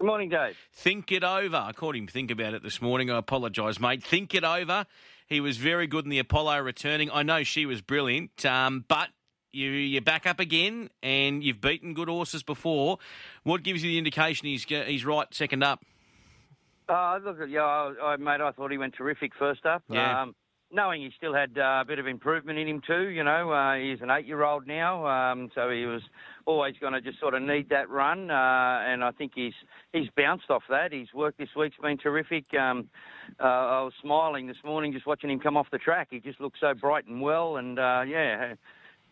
Good morning, Dave. Think it over. I called him think about it this morning. I apologise, mate. Think it over. He was very good in the Apollo returning. I know she was brilliant, um, but you, you're back up again and you've beaten good horses before. What gives you the indication he's he's right second up? Uh, look, yeah, I, I, mate, I thought he went terrific first up. Yeah. Um, knowing he still had uh, a bit of improvement in him too, you know, uh, he's an eight-year-old now, um, so he was always going to just sort of need that run, uh, and I think he's he's bounced off that. His work this week's been terrific. Um, uh, I was smiling this morning just watching him come off the track. He just looked so bright and well, and uh, yeah.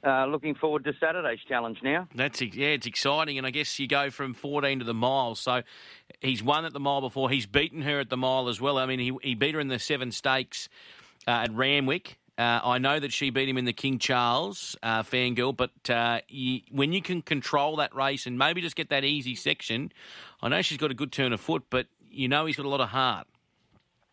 Uh, looking forward to Saturday's challenge now. That's yeah, it's exciting, and I guess you go from 14 to the mile. So he's won at the mile before. He's beaten her at the mile as well. I mean, he he beat her in the seven stakes at Randwick. Uh, I know that she beat him in the King Charles uh, fangirl, but uh, you, when you can control that race and maybe just get that easy section, I know she's got a good turn of foot, but you know he's got a lot of heart.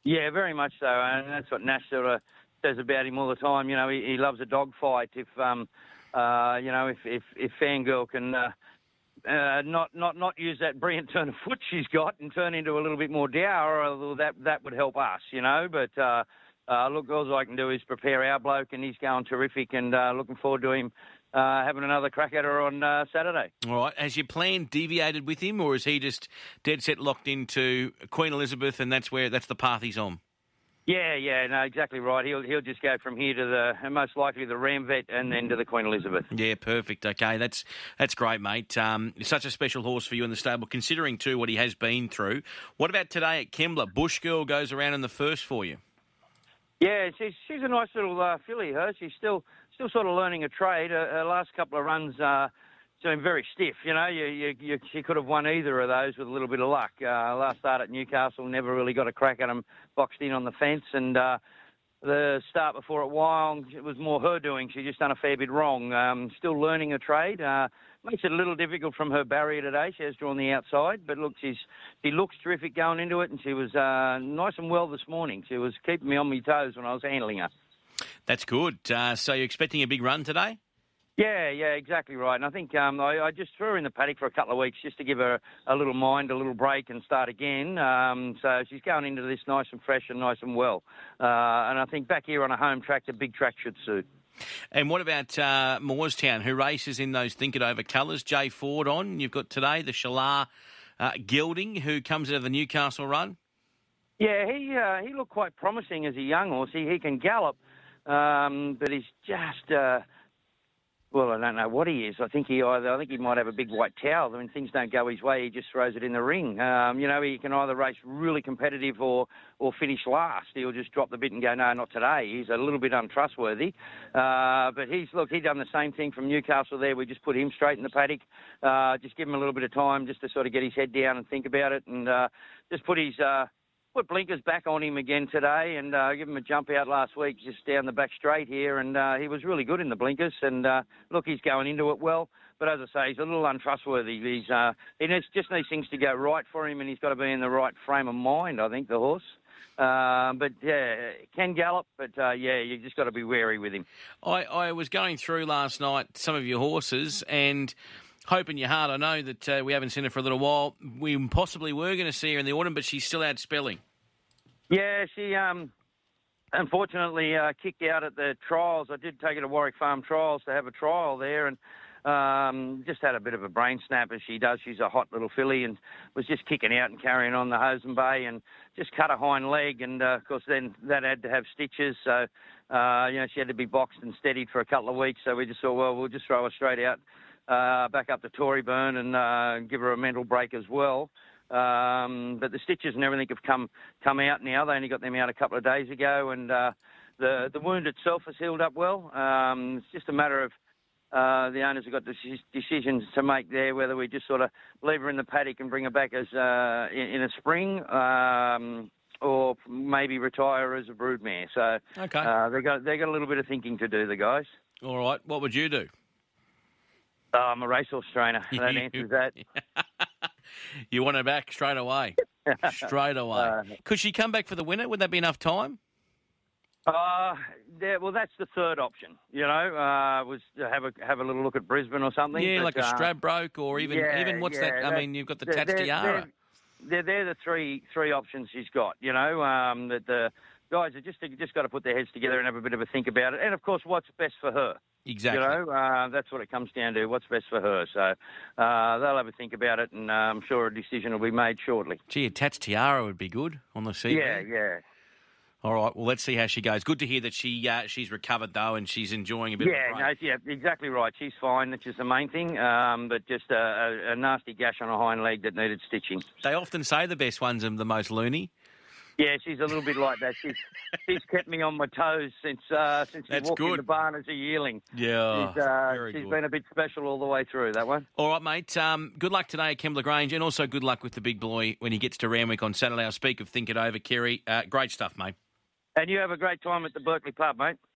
Yeah, very much so, and that's what Nash sort of says about him all the time. You know, he, he loves a dogfight. If um, uh, you know, if if, if Fangirl can. Uh, uh, not not not use that brilliant turn of foot she's got and turn into a little bit more dour, that that would help us, you know. But uh, look, all I can do is prepare our bloke, and he's going terrific, and uh, looking forward to him uh, having another crack at her on uh, Saturday. All right. Has your plan deviated with him, or is he just dead set locked into Queen Elizabeth, and that's where that's the path he's on? Yeah, yeah, no, exactly right. He'll he'll just go from here to the most likely the Ranvet and then to the Queen Elizabeth. Yeah, perfect. Okay, that's that's great, mate. Um, such a special horse for you in the stable, considering too what he has been through. What about today at Kembla? Bush Girl goes around in the first for you. Yeah, she's she's a nice little uh, filly. Her, she's still still sort of learning a trade. Her, her last couple of runs. Uh, been very stiff. You know, you, you, you, she could have won either of those with a little bit of luck. Uh, last start at Newcastle, never really got a crack at him, boxed in on the fence, and uh, the start before at Wyong, it was more her doing. She just done a fair bit wrong. Um, still learning a trade. Uh, makes it a little difficult from her barrier today. She has drawn the outside, but look, she's she looks terrific going into it, and she was uh, nice and well this morning. She was keeping me on my toes when I was handling her. That's good. Uh, so you're expecting a big run today? Yeah, yeah, exactly right. And I think um, I, I, just threw her in the paddock for a couple of weeks just to give her a little mind, a little break, and start again. Um, so she's going into this nice and fresh and nice and well. Uh, and I think back here on a home track, the big track should suit. And what about uh, Moorestown, who races in those Think It Over colours? Jay Ford on. You've got today the Shalar uh, Gilding, who comes out of the Newcastle run. Yeah, he uh, he looked quite promising as a young horse. He, he can gallop, um, but he's just uh, well, I don't know what he is. I think he either I think he might have a big white towel. I mean, things don't go his way, he just throws it in the ring. Um, you know, he can either race really competitive or or finish last. He'll just drop the bit and go, no, not today. He's a little bit untrustworthy. Uh, but he's look, he done the same thing from Newcastle. There, we just put him straight in the paddock. Uh, just give him a little bit of time just to sort of get his head down and think about it, and uh, just put his. Uh, put blinkers back on him again today and uh, give him a jump out last week just down the back straight here, and uh, he was really good in the blinkers. And uh, look, he's going into it well. But as I say, he's a little untrustworthy. He's uh, he needs, just needs things to go right for him, and he's got to be in the right frame of mind. I think the horse. Uh, but yeah, can gallop, but uh, yeah, you just got to be wary with him. I, I was going through last night some of your horses and hope in your heart. I know that uh, we haven't seen her for a little while. We possibly were going to see her in the autumn, but she's still out spelling. Yeah, she um, unfortunately uh, kicked out at the trials. I did take her to Warwick Farm Trials to have a trial there, and um, just had a bit of a brain snap as she does. She's a hot little filly and was just kicking out and carrying on the Hosen Bay and just cut a hind leg. And uh, of course, then that had to have stitches. So, uh, you know, she had to be boxed and steadied for a couple of weeks. So we just thought, well, we'll just throw her straight out uh, back up to Toryburn and uh, give her a mental break as well. Um, but the stitches and everything have come come out now. They only got them out a couple of days ago, and uh, the the wound itself has healed up well. Um, it's just a matter of uh, the owners have got decisions to make there, whether we just sort of leave her in the paddock and bring her back as uh, in, in, a spring, um, or maybe retire as a broodmare. So okay. uh, they got they got a little bit of thinking to do. The guys. All right. What would you do? Oh, I'm a racehorse trainer. That answers that. you want her back straight away. straight away. Uh, Could she come back for the winner? Would that be enough time? Uh, yeah, well, that's the third option. You know, uh, was to have a have a little look at Brisbane or something. Yeah, but, like a uh, Stradbroke or even yeah, even what's yeah, that? I mean, you've got the Tats Tiara. they're they're the three three options she's got. You know, um, that the guys are just just got to put their heads together and have a bit of a think about it. And of course, what's best for her. Exactly. You know, uh, that's what it comes down to. What's best for her? So uh, they'll have a think about it, and uh, I'm sure a decision will be made shortly. Gee, a Tats Tiara would be good on the CV. Yeah, yeah. All right. Well, let's see how she goes. Good to hear that she uh, she's recovered though, and she's enjoying a bit. Yeah, of a no, yeah, exactly right. She's fine, which is the main thing. Um, but just a, a, a nasty gash on a hind leg that needed stitching. They often say the best ones are the most loony. Yeah, she's a little bit like that. She's she's kept me on my toes since uh, since she That's walked in good. the barn as a yearling. Yeah, she's uh, she's been a bit special all the way through that one. All right, mate. Um, good luck today at Kembla Grange, and also good luck with the big boy when he gets to Randwick on Saturday. I'll speak of Think It Over, Kerry. Uh, great stuff, mate. And you have a great time at the Berkeley pub, mate.